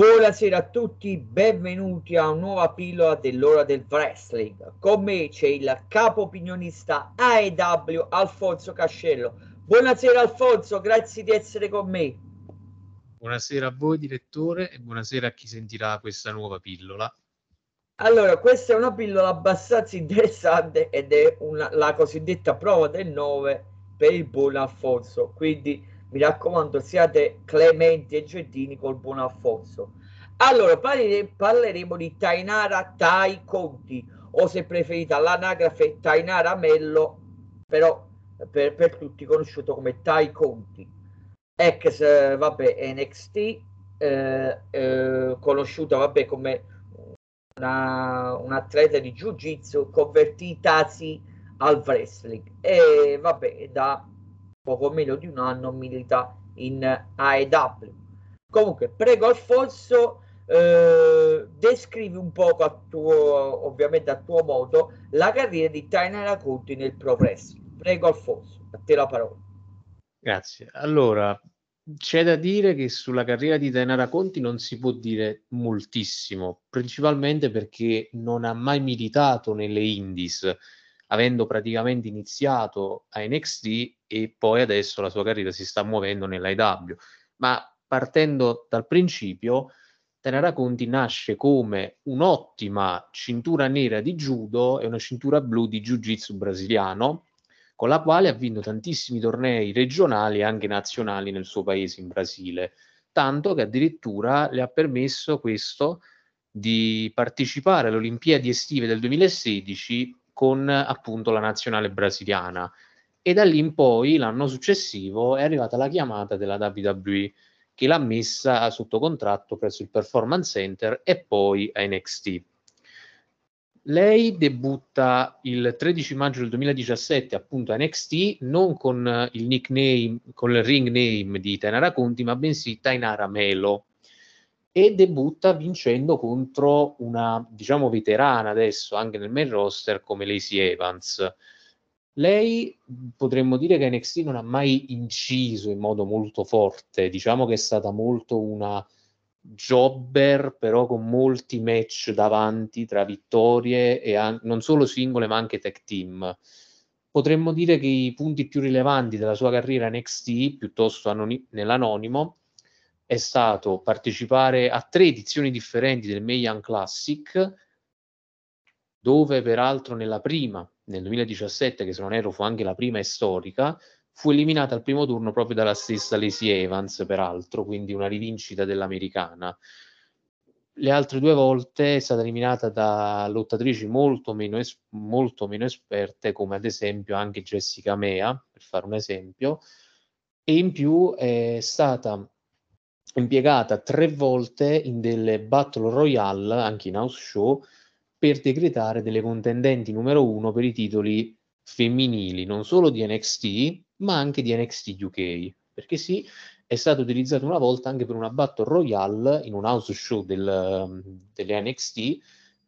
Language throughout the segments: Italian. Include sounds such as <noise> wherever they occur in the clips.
Buonasera a tutti, benvenuti a una nuova pillola dell'ora del wrestling. Con me c'è il capo opinionista AEW Alfonso Cascello. Buonasera Alfonso, grazie di essere con me. Buonasera a voi direttore e buonasera a chi sentirà questa nuova pillola. Allora, questa è una pillola abbastanza interessante ed è una, la cosiddetta prova del 9 per il buon Alfonso. Quindi mi raccomando, siate clementi e gentili col buon Alfonso. Allora, parleremo, di Tainara Tai Conti, o se preferite l'anagrafe Tainara Mello, però per, per tutti conosciuto come Tai Conti. Ex, vabbè, NXT, eh, eh, conosciuta, vabbè, come una, un atleta di Jiu-Jitsu convertitasi al wrestling. E vabbè, da poco meno di un anno milita in AEW. Comunque, prego Alfonso, eh, descrivi un poco a tuo, ovviamente a tuo modo, la carriera di Tainara Conti nel progresso. Prego Alfonso, a te la parola. Grazie. Allora, c'è da dire che sulla carriera di Tainara Conti non si può dire moltissimo, principalmente perché non ha mai militato nelle indies avendo praticamente iniziato a NXT e poi adesso la sua carriera si sta muovendo nell'IW. Ma partendo dal principio, Tenera Conti nasce come un'ottima cintura nera di judo e una cintura blu di jiu-jitsu brasiliano, con la quale ha vinto tantissimi tornei regionali e anche nazionali nel suo paese in Brasile, tanto che addirittura le ha permesso questo di partecipare alle Olimpiadi estive del 2016 con appunto la nazionale brasiliana. E da lì in poi, l'anno successivo, è arrivata la chiamata della WWE che l'ha messa sotto contratto presso il Performance Center e poi a NXT. Lei debutta il 13 maggio del 2017 appunto a NXT non con il nickname, con il ring name di Tainara Conti, ma bensì Tainara Melo e debutta vincendo contro una, diciamo, veterana adesso anche nel main roster come Lacey Evans. Lei potremmo dire che NXT non ha mai inciso in modo molto forte, diciamo che è stata molto una jobber, però con molti match davanti tra vittorie e an- non solo singole ma anche tag team. Potremmo dire che i punti più rilevanti della sua carriera NXT, piuttosto anoni- nell'anonimo, è stato partecipare a tre edizioni differenti del Mayan Classic, dove peraltro nella prima, nel 2017, che se non erro fu anche la prima e storica, fu eliminata al primo turno proprio dalla stessa Lacey Evans, peraltro, quindi una rivincita dell'americana. Le altre due volte è stata eliminata da lottatrici molto meno, es- molto meno esperte, come ad esempio anche Jessica Mea, per fare un esempio, e in più è stata impiegata tre volte in delle battle royale, anche in house show, per decretare delle contendenti numero uno per i titoli femminili, non solo di NXT, ma anche di NXT UK. Perché sì, è stato utilizzato una volta anche per una battle royale in un house show del, delle NXT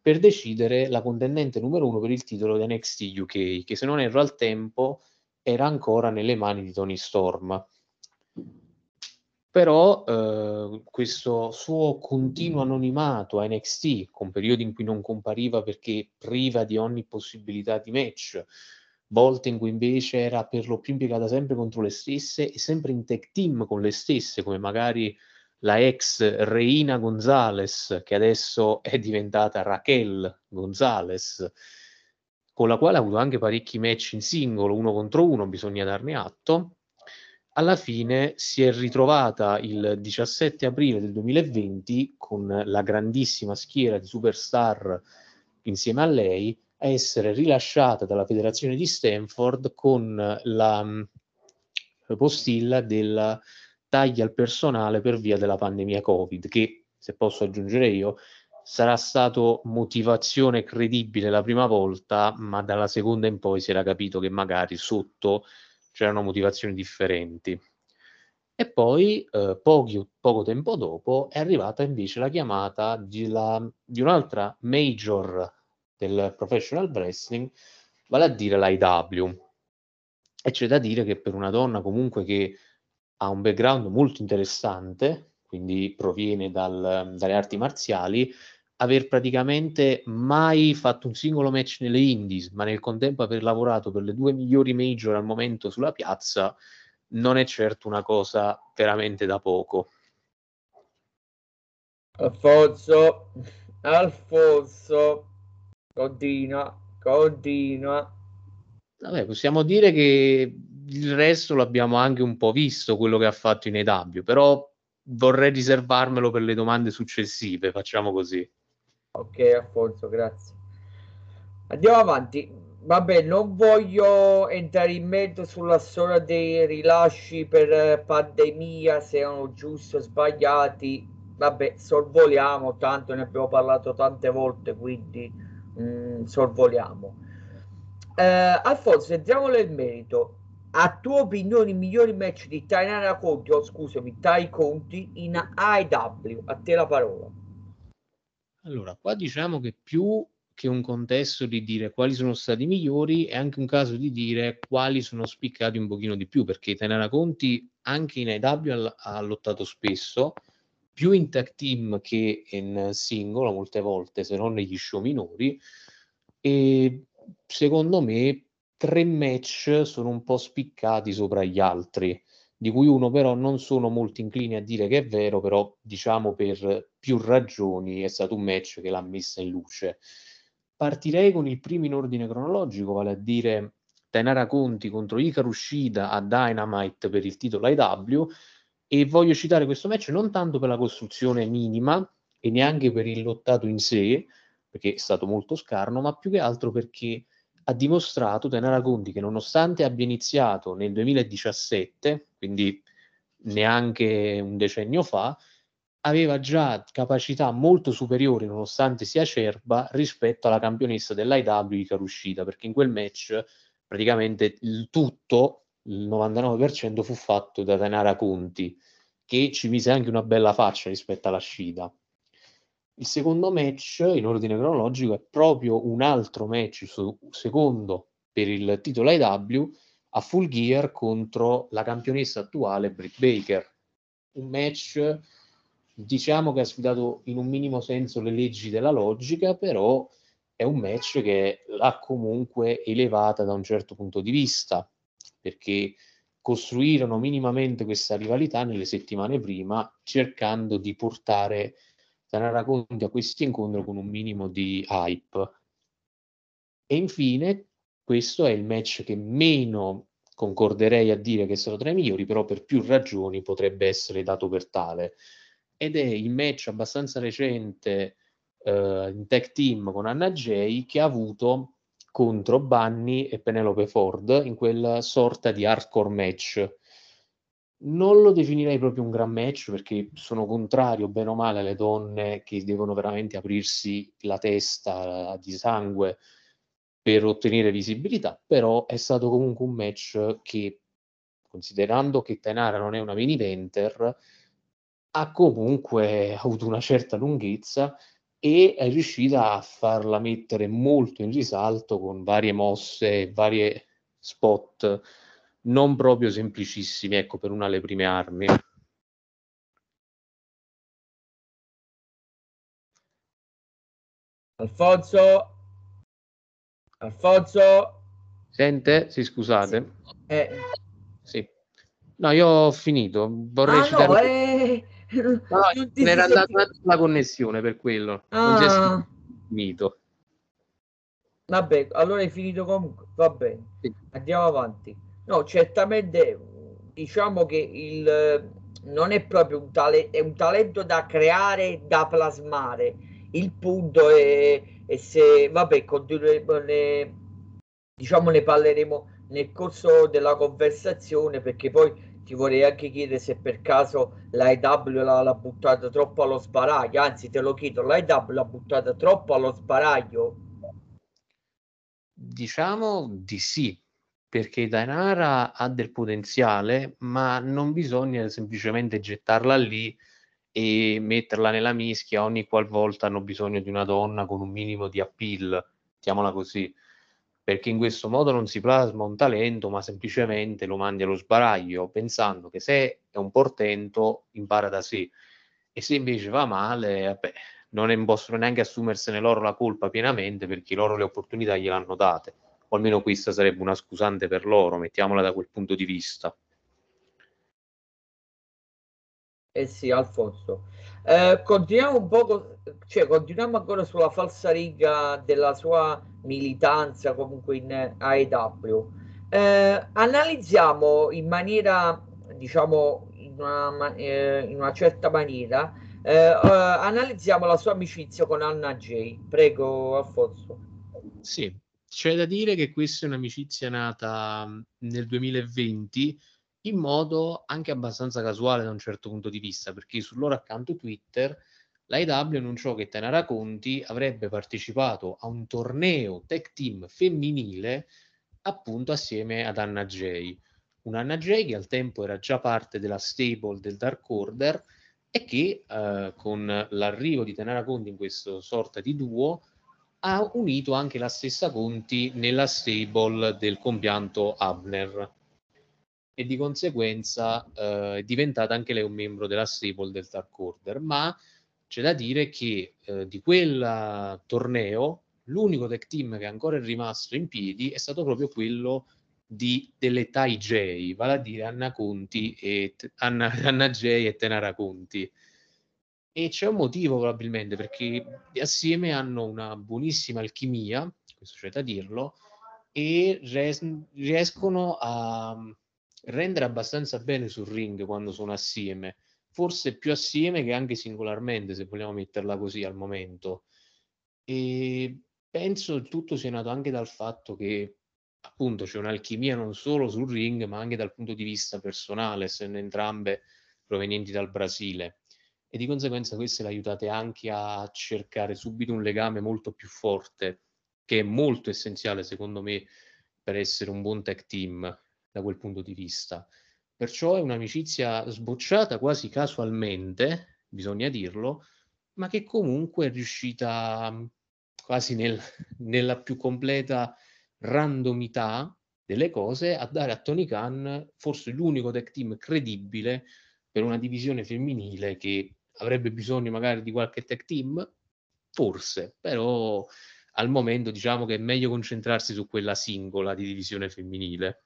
per decidere la contendente numero uno per il titolo di NXT UK, che se non erro al tempo era ancora nelle mani di Tony Storm però eh, questo suo continuo anonimato a NXT, con periodi in cui non compariva perché priva di ogni possibilità di match, volte in cui invece era per lo più impiegata sempre contro le stesse e sempre in tag team con le stesse, come magari la ex Reina Gonzalez, che adesso è diventata Raquel Gonzalez, con la quale ha avuto anche parecchi match in singolo, uno contro uno, bisogna darne atto alla fine si è ritrovata il 17 aprile del 2020 con la grandissima schiera di superstar insieme a lei a essere rilasciata dalla federazione di Stanford con la postilla della taglia al personale per via della pandemia Covid, che se posso aggiungere io sarà stato motivazione credibile la prima volta, ma dalla seconda in poi si era capito che magari sotto c'erano motivazioni differenti. E poi, eh, pochi, poco tempo dopo, è arrivata invece la chiamata di, la, di un'altra major del professional wrestling, vale a dire l'IW. E c'è da dire che per una donna comunque che ha un background molto interessante, quindi proviene dal, dalle arti marziali, aver praticamente mai fatto un singolo match nelle Indies, ma nel contempo aver lavorato per le due migliori major al momento sulla piazza, non è certo una cosa veramente da poco. Alfonso, Alfonso, continua, continua. Vabbè, possiamo dire che il resto l'abbiamo anche un po' visto, quello che ha fatto in EW, però vorrei riservarmelo per le domande successive, facciamo così. Ok, Alfonso, grazie. Andiamo avanti. Vabbè, non voglio entrare in merito sulla storia dei rilasci per pandemia, se erano giusti o sbagliati. Vabbè, sorvoliamo, tanto ne abbiamo parlato tante volte, quindi mm, sorvoliamo. Eh, Alfonso, entriamo nel merito a tua opinione i migliori match di Tainara Conti o scusami Tai Conti in AEW a te la parola allora qua diciamo che più che un contesto di dire quali sono stati migliori è anche un caso di dire quali sono spiccati un pochino di più perché Tainara Conti anche in ha, ha lottato spesso più in tag team che in singolo molte volte se non negli show minori e secondo me tre match sono un po' spiccati sopra gli altri, di cui uno però non sono molto inclini a dire che è vero, però diciamo per più ragioni è stato un match che l'ha messa in luce. Partirei con il primo in ordine cronologico, vale a dire Tainara Conti contro Ika Rushida a Dynamite per il titolo IW e voglio citare questo match non tanto per la costruzione minima e neanche per il lottato in sé, perché è stato molto scarno, ma più che altro perché ha dimostrato Tenara Conti che nonostante abbia iniziato nel 2017, quindi neanche un decennio fa, aveva già capacità molto superiori, nonostante sia acerba, rispetto alla campionessa dell'IW di Carushita, perché in quel match praticamente il tutto, il 99%, fu fatto da Tenara Conti, che ci mise anche una bella faccia rispetto alla Shida. Il secondo match in ordine cronologico è proprio un altro match secondo per il titolo IW a Full Gear contro la campionessa attuale Britt Baker. Un match diciamo che ha sfidato in un minimo senso le leggi della logica, però è un match che l'ha comunque elevata da un certo punto di vista, perché costruirono minimamente questa rivalità nelle settimane prima, cercando di portare te ne racconti a questo incontro con un minimo di hype. E infine, questo è il match che meno concorderei a dire che stato tra i migliori, però per più ragioni potrebbe essere dato per tale. Ed è il match abbastanza recente eh, in tag team con Anna Jay che ha avuto contro Bunny e Penelope Ford in quella sorta di hardcore match non lo definirei proprio un gran match perché sono contrario bene o male alle donne che devono veramente aprirsi la testa di sangue per ottenere visibilità, però è stato comunque un match che, considerando che Tenara non è una mini eventer, ha comunque avuto una certa lunghezza e è riuscita a farla mettere molto in risalto con varie mosse, varie spot non proprio semplicissimi, ecco, per una alle prime armi. Alfonso, Alfonso. Sente? Sì, scusate. Sì. Eh. sì. No, io ho finito. Vorrei ah, citare... no, eh... no, non era andata la connessione per quello. Ah. Non si è finito. Vabbè, allora hai finito comunque. Va bene. Sì. Andiamo avanti. No, certamente diciamo che il, non è proprio un talento, è un talento da creare, da plasmare. Il punto è, è se, vabbè, continueremo, ne, diciamo ne parleremo nel corso della conversazione perché poi ti vorrei anche chiedere se per caso l'IW l'ha, l'ha buttata troppo allo sbaraglio, anzi te lo chiedo, l'IW l'ha buttata troppo allo sbaraglio? Diciamo di sì, perché Dainara ha del potenziale, ma non bisogna semplicemente gettarla lì e metterla nella mischia ogni qualvolta hanno bisogno di una donna con un minimo di appeal, mettiamola così, perché in questo modo non si plasma un talento, ma semplicemente lo mandi allo sbaraglio, pensando che se è un portento impara da sé. E se invece va male, vabbè, non possono neanche assumersene loro la colpa pienamente perché loro le opportunità gliel'hanno date. O almeno questa sarebbe una scusante per loro, mettiamola da quel punto di vista. Eh sì, Alfonso. Eh, continuiamo un po', cioè continuiamo ancora sulla falsa riga della sua militanza comunque in AEW. Eh, analizziamo in maniera, diciamo, in una, eh, in una certa maniera, eh, eh, analizziamo la sua amicizia con Anna J. Prego, Alfonso. Sì, c'è da dire che questa è un'amicizia nata nel 2020 in modo anche abbastanza casuale da un certo punto di vista, perché sul loro account Twitter l'AEW annunciò che Tenara Conti avrebbe partecipato a un torneo tech team femminile appunto assieme ad Anna Jay. Un'Anna Jay che al tempo era già parte della stable del Dark Order e che eh, con l'arrivo di Tenara Conti in questa sorta di duo ha unito anche la stessa Conti nella stable del compianto Abner e di conseguenza eh, è diventata anche lei un membro della stable del Dark Order, ma c'è da dire che eh, di quel torneo l'unico tech team che ancora è rimasto in piedi è stato proprio quello di, delle Tai J, vale a dire Anna Conti e Anna, Anna J e Tenara Conti. E c'è un motivo probabilmente perché assieme hanno una buonissima alchimia, questo c'è da dirlo, e res- riescono a rendere abbastanza bene sul ring quando sono assieme, forse più assieme che anche singolarmente, se vogliamo metterla così al momento. E penso il tutto sia nato anche dal fatto che appunto c'è un'alchimia non solo sul ring, ma anche dal punto di vista personale, essendo entrambe provenienti dal Brasile. E di conseguenza queste le aiutate anche a cercare subito un legame molto più forte, che è molto essenziale secondo me per essere un buon tech team da quel punto di vista. Perciò è un'amicizia sbocciata quasi casualmente, bisogna dirlo, ma che comunque è riuscita mm, quasi nel, <laughs> nella più completa randomità delle cose a dare a Tony Khan forse l'unico tech team credibile per una divisione femminile che avrebbe bisogno magari di qualche tech team, forse, però al momento diciamo che è meglio concentrarsi su quella singola di divisione femminile.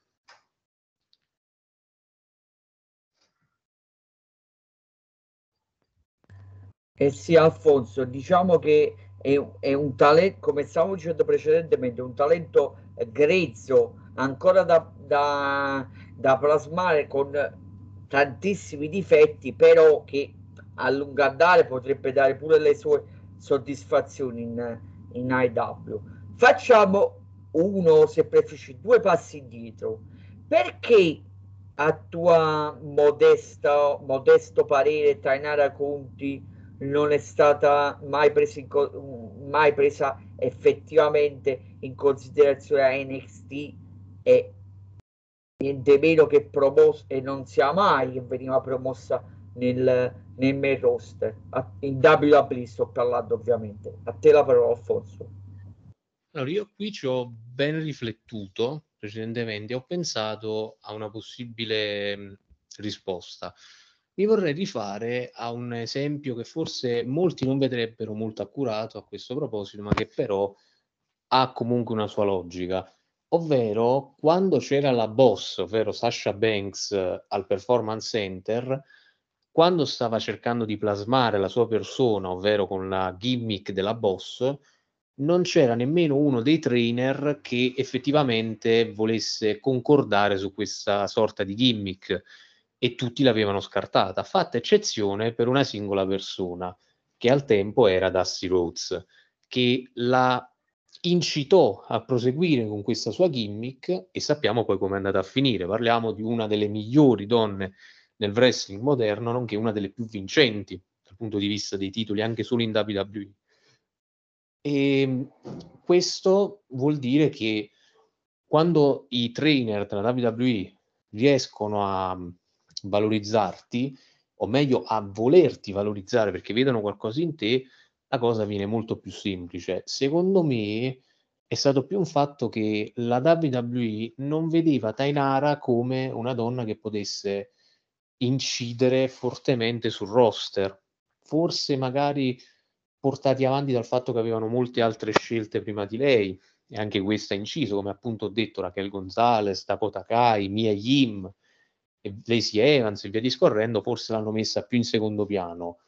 Eh sì, Alfonso, diciamo che è, è un talento, come stavo dicendo precedentemente, un talento grezzo, ancora da, da, da plasmare con tantissimi difetti, però che a lungo andare potrebbe dare pure le sue soddisfazioni in, in IW. Facciamo uno, se preferisci, due passi indietro. Perché a tua modesta, modesto parere Tainara Conti non è stata mai presa, in, mai presa effettivamente in considerazione a NXT e niente meno che promossa e non sia mai che veniva promossa nel, nel main roster in WWE sto parlando ovviamente. A te la parola Alfonso. Allora io qui ci ho ben riflettuto precedentemente ho pensato a una possibile risposta. Mi vorrei rifare a un esempio che forse molti non vedrebbero molto accurato a questo proposito, ma che però ha comunque una sua logica. Ovvero, quando c'era la boss, ovvero Sasha Banks, al Performance Center, quando stava cercando di plasmare la sua persona, ovvero con la gimmick della boss, non c'era nemmeno uno dei trainer che effettivamente volesse concordare su questa sorta di gimmick e tutti l'avevano scartata, fatta eccezione per una singola persona, che al tempo era Dusty Rhodes, che la incitò a proseguire con questa sua gimmick e sappiamo poi come è andata a finire. Parliamo di una delle migliori donne nel wrestling moderno, nonché una delle più vincenti dal punto di vista dei titoli, anche solo in WWE. E ehm, questo vuol dire che quando i trainer della WWE riescono a valorizzarti, o meglio a volerti valorizzare perché vedono qualcosa in te, la cosa viene molto più semplice. Secondo me è stato più un fatto che la WWE non vedeva Tainara come una donna che potesse incidere fortemente sul roster. forse magari portati avanti dal fatto che avevano molte altre scelte prima di lei, e anche questa ha inciso, come appunto ho detto, Raquel Gonzalez, Tapo Takai, Mia Yim, e Lacey Evans e via discorrendo, forse l'hanno messa più in secondo piano.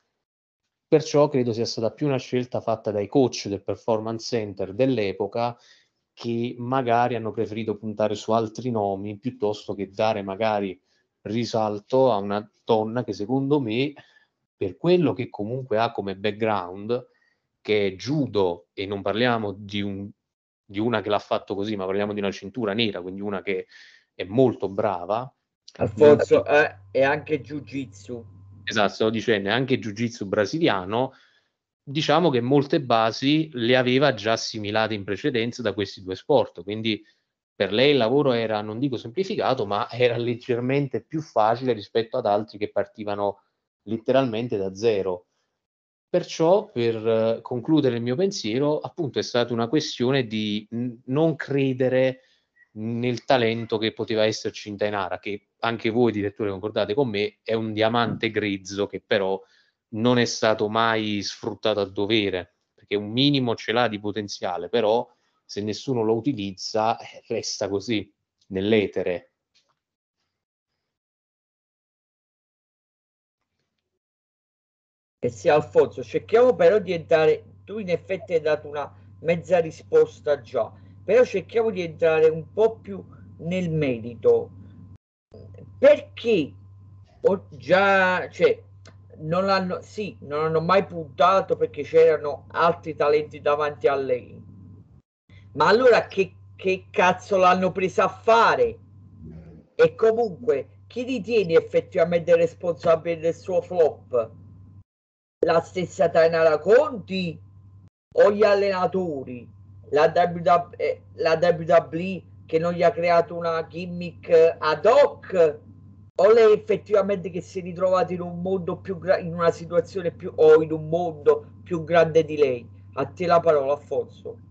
Perciò credo sia stata più una scelta fatta dai coach del performance center dell'epoca che magari hanno preferito puntare su altri nomi piuttosto che dare magari risalto a una donna che secondo me, per quello che comunque ha come background, che è judo, e non parliamo di, un, di una che l'ha fatto così, ma parliamo di una cintura nera, quindi una che è molto brava. Alfonso eh, è anche jiu-jitsu. Esatto, stavo dicendo, è anche jiu-jitsu brasiliano. Diciamo che molte basi le aveva già assimilate in precedenza da questi due sport, quindi per lei il lavoro era, non dico semplificato, ma era leggermente più facile rispetto ad altri che partivano letteralmente da zero. Perciò, per uh, concludere il mio pensiero, appunto è stata una questione di n- non credere nel talento che poteva esserci in Tainara, che anche voi, direttore, concordate con me, è un diamante grezzo che però non è stato mai sfruttato a dovere, perché un minimo ce l'ha di potenziale, però se nessuno lo utilizza eh, resta così nell'etere. E sì, Alfonso, cerchiamo però di entrare, tu in effetti hai dato una mezza risposta già, però cerchiamo di entrare un po' più nel merito. Perché ho già, cioè, non hanno, sì, non hanno mai puntato perché c'erano altri talenti davanti a lei ma allora che, che cazzo l'hanno presa a fare? E comunque, chi ritiene effettivamente responsabile del suo flop? La stessa Tainara Conti o gli allenatori? La, WW, eh, la WWE che non gli ha creato una gimmick ad hoc? O lei effettivamente che si è ritrovata in un mondo più grande, in una situazione più o in un mondo più grande di lei? A te la parola, Alfonso.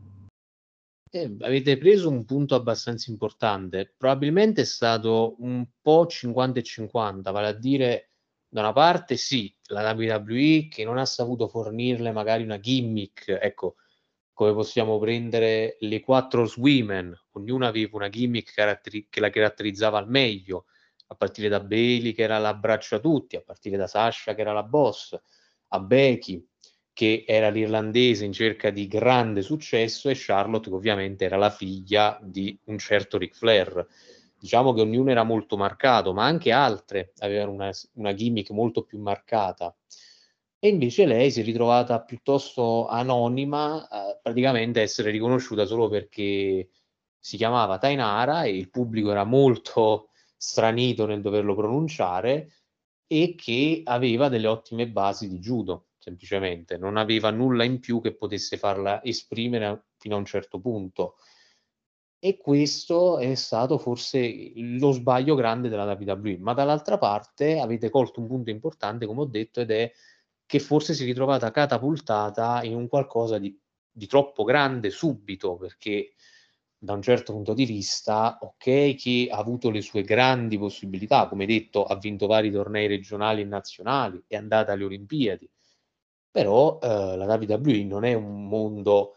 Eh, avete preso un punto abbastanza importante. Probabilmente è stato un po' 50 e 50, vale a dire da una parte sì, la WWE che non ha saputo fornirle magari una gimmick, ecco, come possiamo prendere le quattro Women, ognuna aveva una gimmick caratteri- che la caratterizzava al meglio, a partire da Bailey che era l'abbraccio a tutti, a partire da Sasha che era la boss, a Becky, che era l'irlandese in cerca di grande successo e Charlotte che ovviamente era la figlia di un certo Ric Flair. Diciamo che ognuno era molto marcato, ma anche altre avevano una, una gimmick molto più marcata. E invece lei si è ritrovata piuttosto anonima, eh, praticamente essere riconosciuta solo perché si chiamava Tainara e il pubblico era molto stranito nel doverlo pronunciare e che aveva delle ottime basi di judo semplicemente, non aveva nulla in più che potesse farla esprimere fino a un certo punto. E questo è stato forse lo sbaglio grande della WWE. Ma dall'altra parte avete colto un punto importante, come ho detto, ed è che forse si è ritrovata catapultata in un qualcosa di, di troppo grande subito, perché da un certo punto di vista, ok, che ha avuto le sue grandi possibilità, come detto, ha vinto vari tornei regionali e nazionali, è andata alle Olimpiadi, però eh, la WWE non è un mondo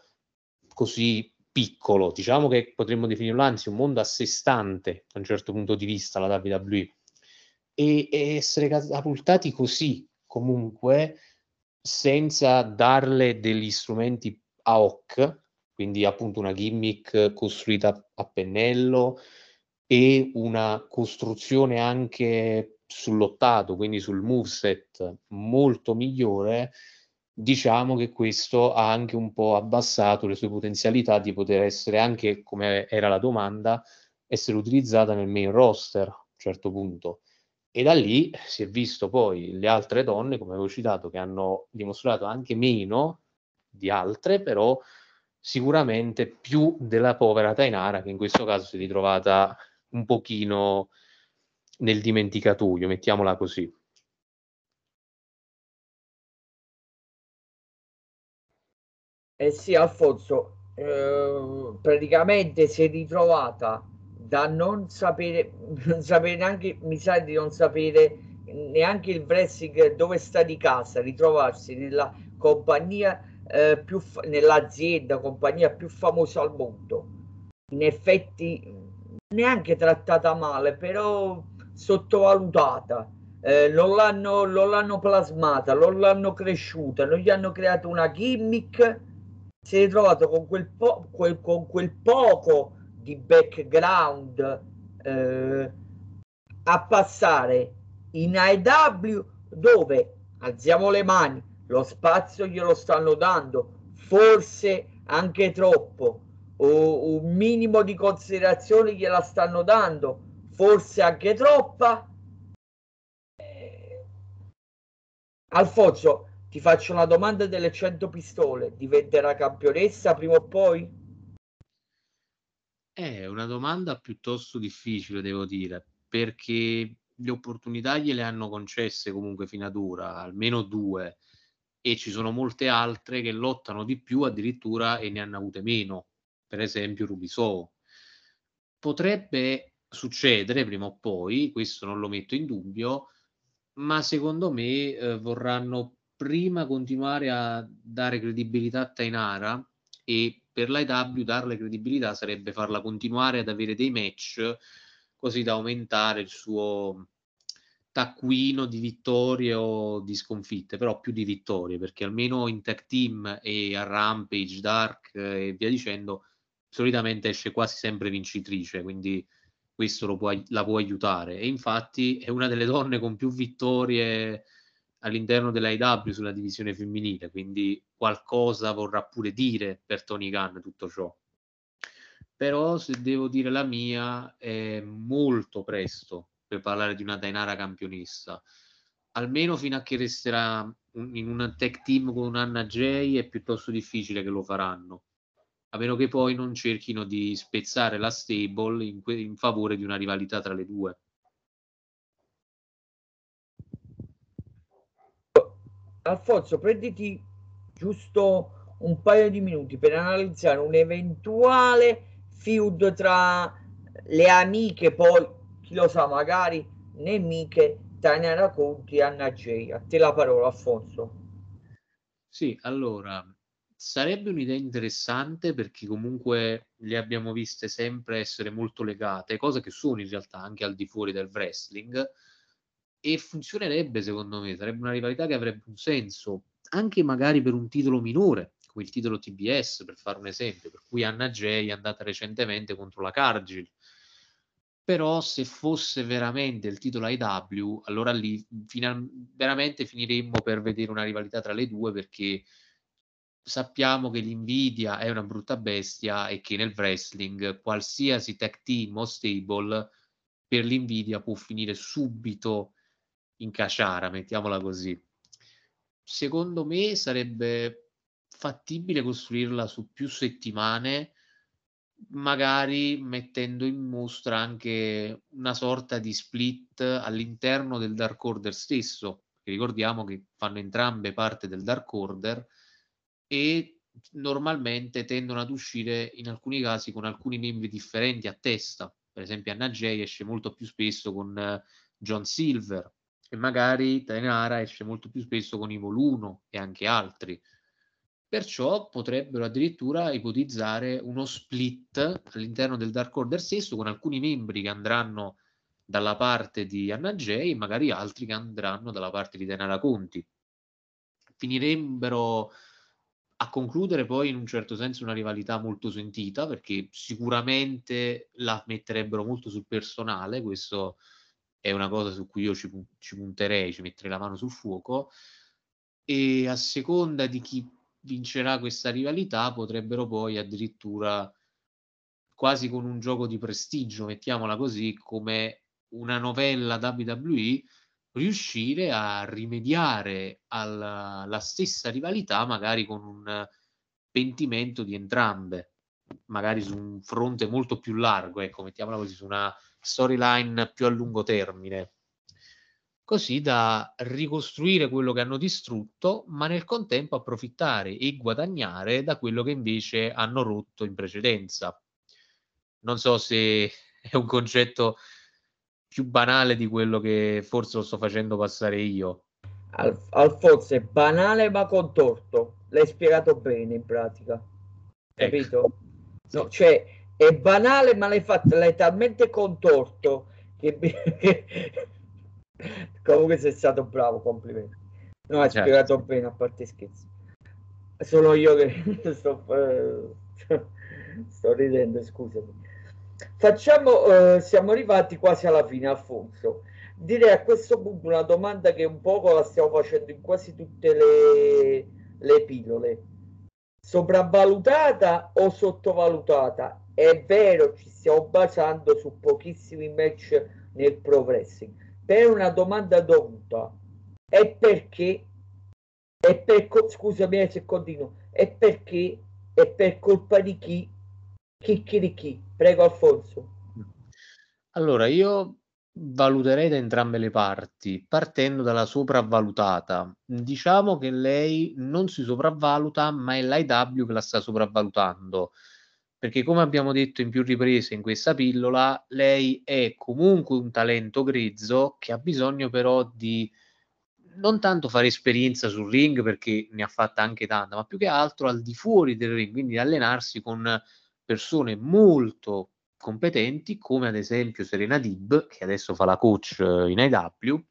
così piccolo, diciamo che potremmo definirlo anzi un mondo a sé stante da un certo punto di vista la WWE e, e essere catapultati così comunque senza darle degli strumenti a hoc, quindi appunto una gimmick costruita a pennello e una costruzione anche sull'ottato, quindi sul moveset molto migliore, diciamo che questo ha anche un po' abbassato le sue potenzialità di poter essere anche, come era la domanda, essere utilizzata nel main roster a un certo punto. E da lì si è visto poi le altre donne, come avevo citato, che hanno dimostrato anche meno di altre, però sicuramente più della povera Tainara, che in questo caso si è ritrovata un pochino nel dimenticatoio, mettiamola così. Eh sì, Alfonso, eh, praticamente si è ritrovata da non sapere, <laughs> non sapere neanche, mi sa di non sapere neanche il wrestling dove sta di casa, ritrovarsi nella compagnia eh, più nell'azienda, compagnia più famosa al mondo. In effetti neanche trattata male, però sottovalutata. Eh, non, l'hanno, non l'hanno plasmata, non l'hanno cresciuta, non gli hanno creato una gimmick. Si è ritrovato con quel, po- quel, con quel poco di background eh, a passare in AEW dove alziamo le mani, lo spazio glielo stanno dando, forse anche troppo, o un minimo di considerazione gliela stanno dando, forse anche troppa. Eh, Alfonso, ti faccio una domanda delle 100 pistole, diventerà campionessa prima o poi? È una domanda piuttosto difficile, devo dire, perché le opportunità gliele hanno concesse comunque fino ad ora, almeno due, e ci sono molte altre che lottano di più addirittura e ne hanno avute meno, per esempio Rubisow. Potrebbe succedere prima o poi, questo non lo metto in dubbio, ma secondo me eh, vorranno prima continuare a dare credibilità a Tainara e per l'IW darle credibilità sarebbe farla continuare ad avere dei match così da aumentare il suo taccuino di vittorie o di sconfitte, però più di vittorie, perché almeno in tag team e a Rampage, Dark e via dicendo, solitamente esce quasi sempre vincitrice, quindi questo può, la può aiutare. E infatti è una delle donne con più vittorie all'interno dell'AIW sulla divisione femminile, quindi qualcosa vorrà pure dire per Tony Khan tutto ciò. Però se devo dire la mia, è molto presto per parlare di una Dainara campionessa. Almeno fino a che resterà in un tech team con Anna Jay è piuttosto difficile che lo faranno. A meno che poi non cerchino di spezzare la stable in, que- in favore di una rivalità tra le due. Alfonso, prenditi giusto un paio di minuti per analizzare un eventuale feud tra le amiche poi chi lo sa, magari nemiche Tania Racconti e Anna J. A te la parola, Alfonso. Sì, allora, sarebbe un'idea interessante perché comunque le abbiamo viste sempre essere molto legate, cose che sono in realtà anche al di fuori del wrestling, e funzionerebbe secondo me, sarebbe una rivalità che avrebbe un senso, anche magari per un titolo minore, come il titolo TBS, per fare un esempio, per cui Anna J è andata recentemente contro la Cargill, però se fosse veramente il titolo IW, allora lì final- veramente finiremmo per vedere una rivalità tra le due perché sappiamo che l'invidia è una brutta bestia e che nel wrestling qualsiasi tech team o stable per l'invidia può finire subito in caciara, mettiamola così. Secondo me sarebbe fattibile costruirla su più settimane magari mettendo in mostra anche una sorta di split all'interno del Dark Order stesso, ricordiamo che fanno entrambe parte del Dark Order e normalmente tendono ad uscire in alcuni casi con alcuni membri differenti a testa. Per esempio Anna Jay esce molto più spesso con uh, John Silver e magari Tainara esce molto più spesso con Evil 1 e anche altri. Perciò potrebbero addirittura ipotizzare uno split all'interno del Dark Order stesso con alcuni membri che andranno dalla parte di Anna Jay e magari altri che andranno dalla parte di Denara Conti. Finirebbero a concludere poi in un certo senso una rivalità molto sentita perché sicuramente la metterebbero molto sul personale, questo è una cosa su cui io ci, ci punterei, ci metterei la mano sul fuoco. E a seconda di chi vincerà questa rivalità potrebbero poi addirittura quasi con un gioco di prestigio, mettiamola così, come una novella WWE, riuscire a rimediare alla, alla stessa rivalità, magari con un pentimento di entrambe, magari su un fronte molto più largo, ecco, mettiamola così, su una storyline più a lungo termine così da ricostruire quello che hanno distrutto, ma nel contempo approfittare e guadagnare da quello che invece hanno rotto in precedenza. Non so se è un concetto più banale di quello che forse lo sto facendo passare io. Al- Alfonso è banale ma contorto. L'hai spiegato bene in pratica. Ecco. Capito? No, cioè è banale ma l'hai fatto, l'hai talmente contorto che <laughs> comunque sei stato bravo, complimenti. No, hai certo. spiegato bene a parte scherzi. Sono io che <laughs> sto, sto ridendo, scusami. Facciamo, eh, siamo arrivati quasi alla fine, Alfonso. Direi a questo punto una domanda che un poco la stiamo facendo in quasi tutte le, le pillole. Sopravvalutata o sottovalutata? È vero, ci stiamo basando su pochissimi match nel progressing. Per una domanda dovuta, è perché, è per, scusami se continuo, è perché, è per colpa di chi Chicchi di chi? Prego Alfonso. Allora, io valuterei da entrambe le parti, partendo dalla sopravvalutata. Diciamo che lei non si sopravvaluta, ma è l'IW che la sta sopravvalutando. Perché come abbiamo detto in più riprese in questa pillola, lei è comunque un talento grezzo che ha bisogno però di non tanto fare esperienza sul ring perché ne ha fatta anche tanta, ma più che altro al di fuori del ring, quindi allenarsi con persone molto competenti come ad esempio Serena Dib che adesso fa la coach eh, in IW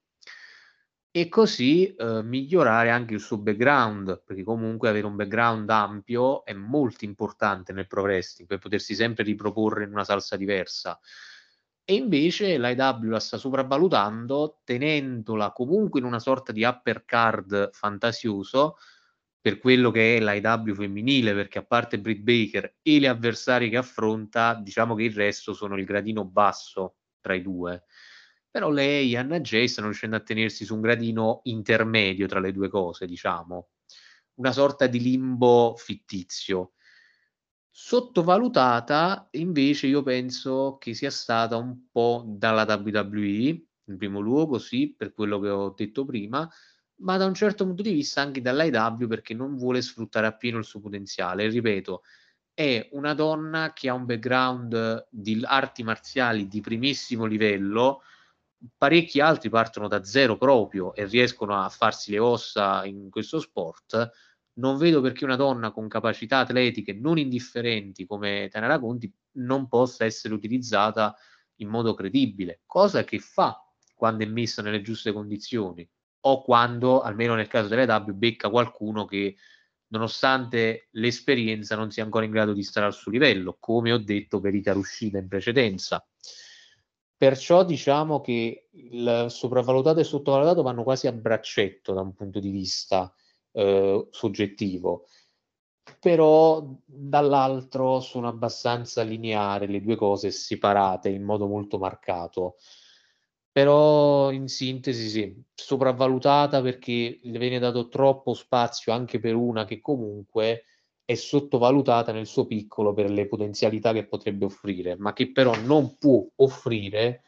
e così eh, migliorare anche il suo background perché comunque avere un background ampio è molto importante nel pro wrestling per potersi sempre riproporre in una salsa diversa e invece l'IW la sta sopravvalutando tenendola comunque in una sorta di upper card fantasioso per quello che è l'IW femminile, perché a parte Britt Baker e le avversari che affronta, diciamo che il resto sono il gradino basso tra i due. Però lei Anna Jay stanno riuscendo a tenersi su un gradino intermedio tra le due cose, diciamo. Una sorta di limbo fittizio. Sottovalutata, invece, io penso che sia stata un po' dalla WWE, in primo luogo, sì, per quello che ho detto prima, ma da un certo punto di vista anche dall'IW perché non vuole sfruttare appieno il suo potenziale. Ripeto, è una donna che ha un background di arti marziali di primissimo livello, parecchi altri partono da zero proprio e riescono a farsi le ossa in questo sport. Non vedo perché una donna con capacità atletiche non indifferenti come Tanara Conti non possa essere utilizzata in modo credibile, cosa che fa quando è messa nelle giuste condizioni o quando, almeno nel caso delle W, becca qualcuno che nonostante l'esperienza non sia ancora in grado di stare al suo livello, come ho detto per Ita Uscita in precedenza. Perciò diciamo che il sopravvalutato e sottovalutato vanno quasi a braccetto da un punto di vista eh, soggettivo, però dall'altro sono abbastanza lineari le due cose separate in modo molto marcato. Però in sintesi sì, sopravvalutata perché le viene dato troppo spazio anche per una che comunque è sottovalutata nel suo piccolo per le potenzialità che potrebbe offrire, ma che però non può offrire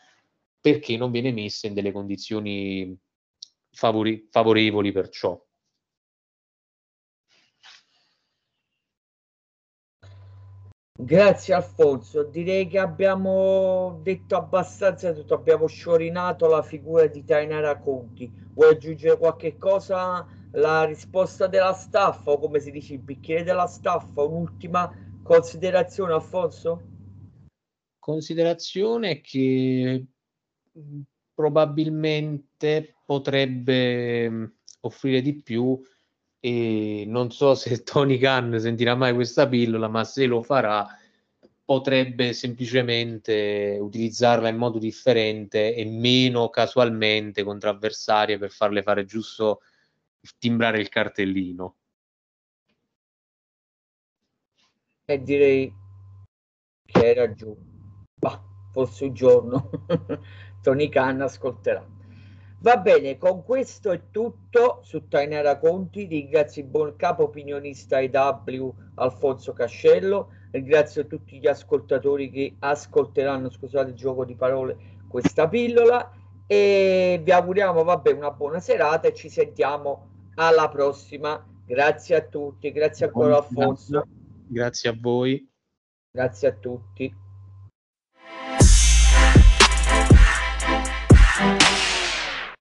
perché non viene messa in delle condizioni favori- favorevoli per ciò. Grazie Alfonso, direi che abbiamo detto abbastanza tutto, abbiamo sciorinato la figura di Tainara Conti. Vuoi aggiungere qualche cosa? La risposta della staffa o come si dice il bicchiere della staffa? Un'ultima considerazione Alfonso? Considerazione che mm, probabilmente potrebbe mm, offrire di più e non so se <laughs> Tony Khan sentirà mai questa pillola, ma se lo farà potrebbe semplicemente utilizzarla in modo differente e meno casualmente contro avversarie per farle fare giusto timbrare il cartellino. E direi che hai ragione. Bah, forse un giorno <laughs> Tony Khan ascolterà. Va bene, con questo è tutto su Tainara Conti. Ringrazio il buon capo opinionista IW Alfonso Cascello. Ringrazio tutti gli ascoltatori che ascolteranno, scusate il gioco di parole, questa pillola. E vi auguriamo, vabbè, una buona serata e ci sentiamo alla prossima. Grazie a tutti, grazie ancora Alfonso. Grazie a voi. Grazie a tutti.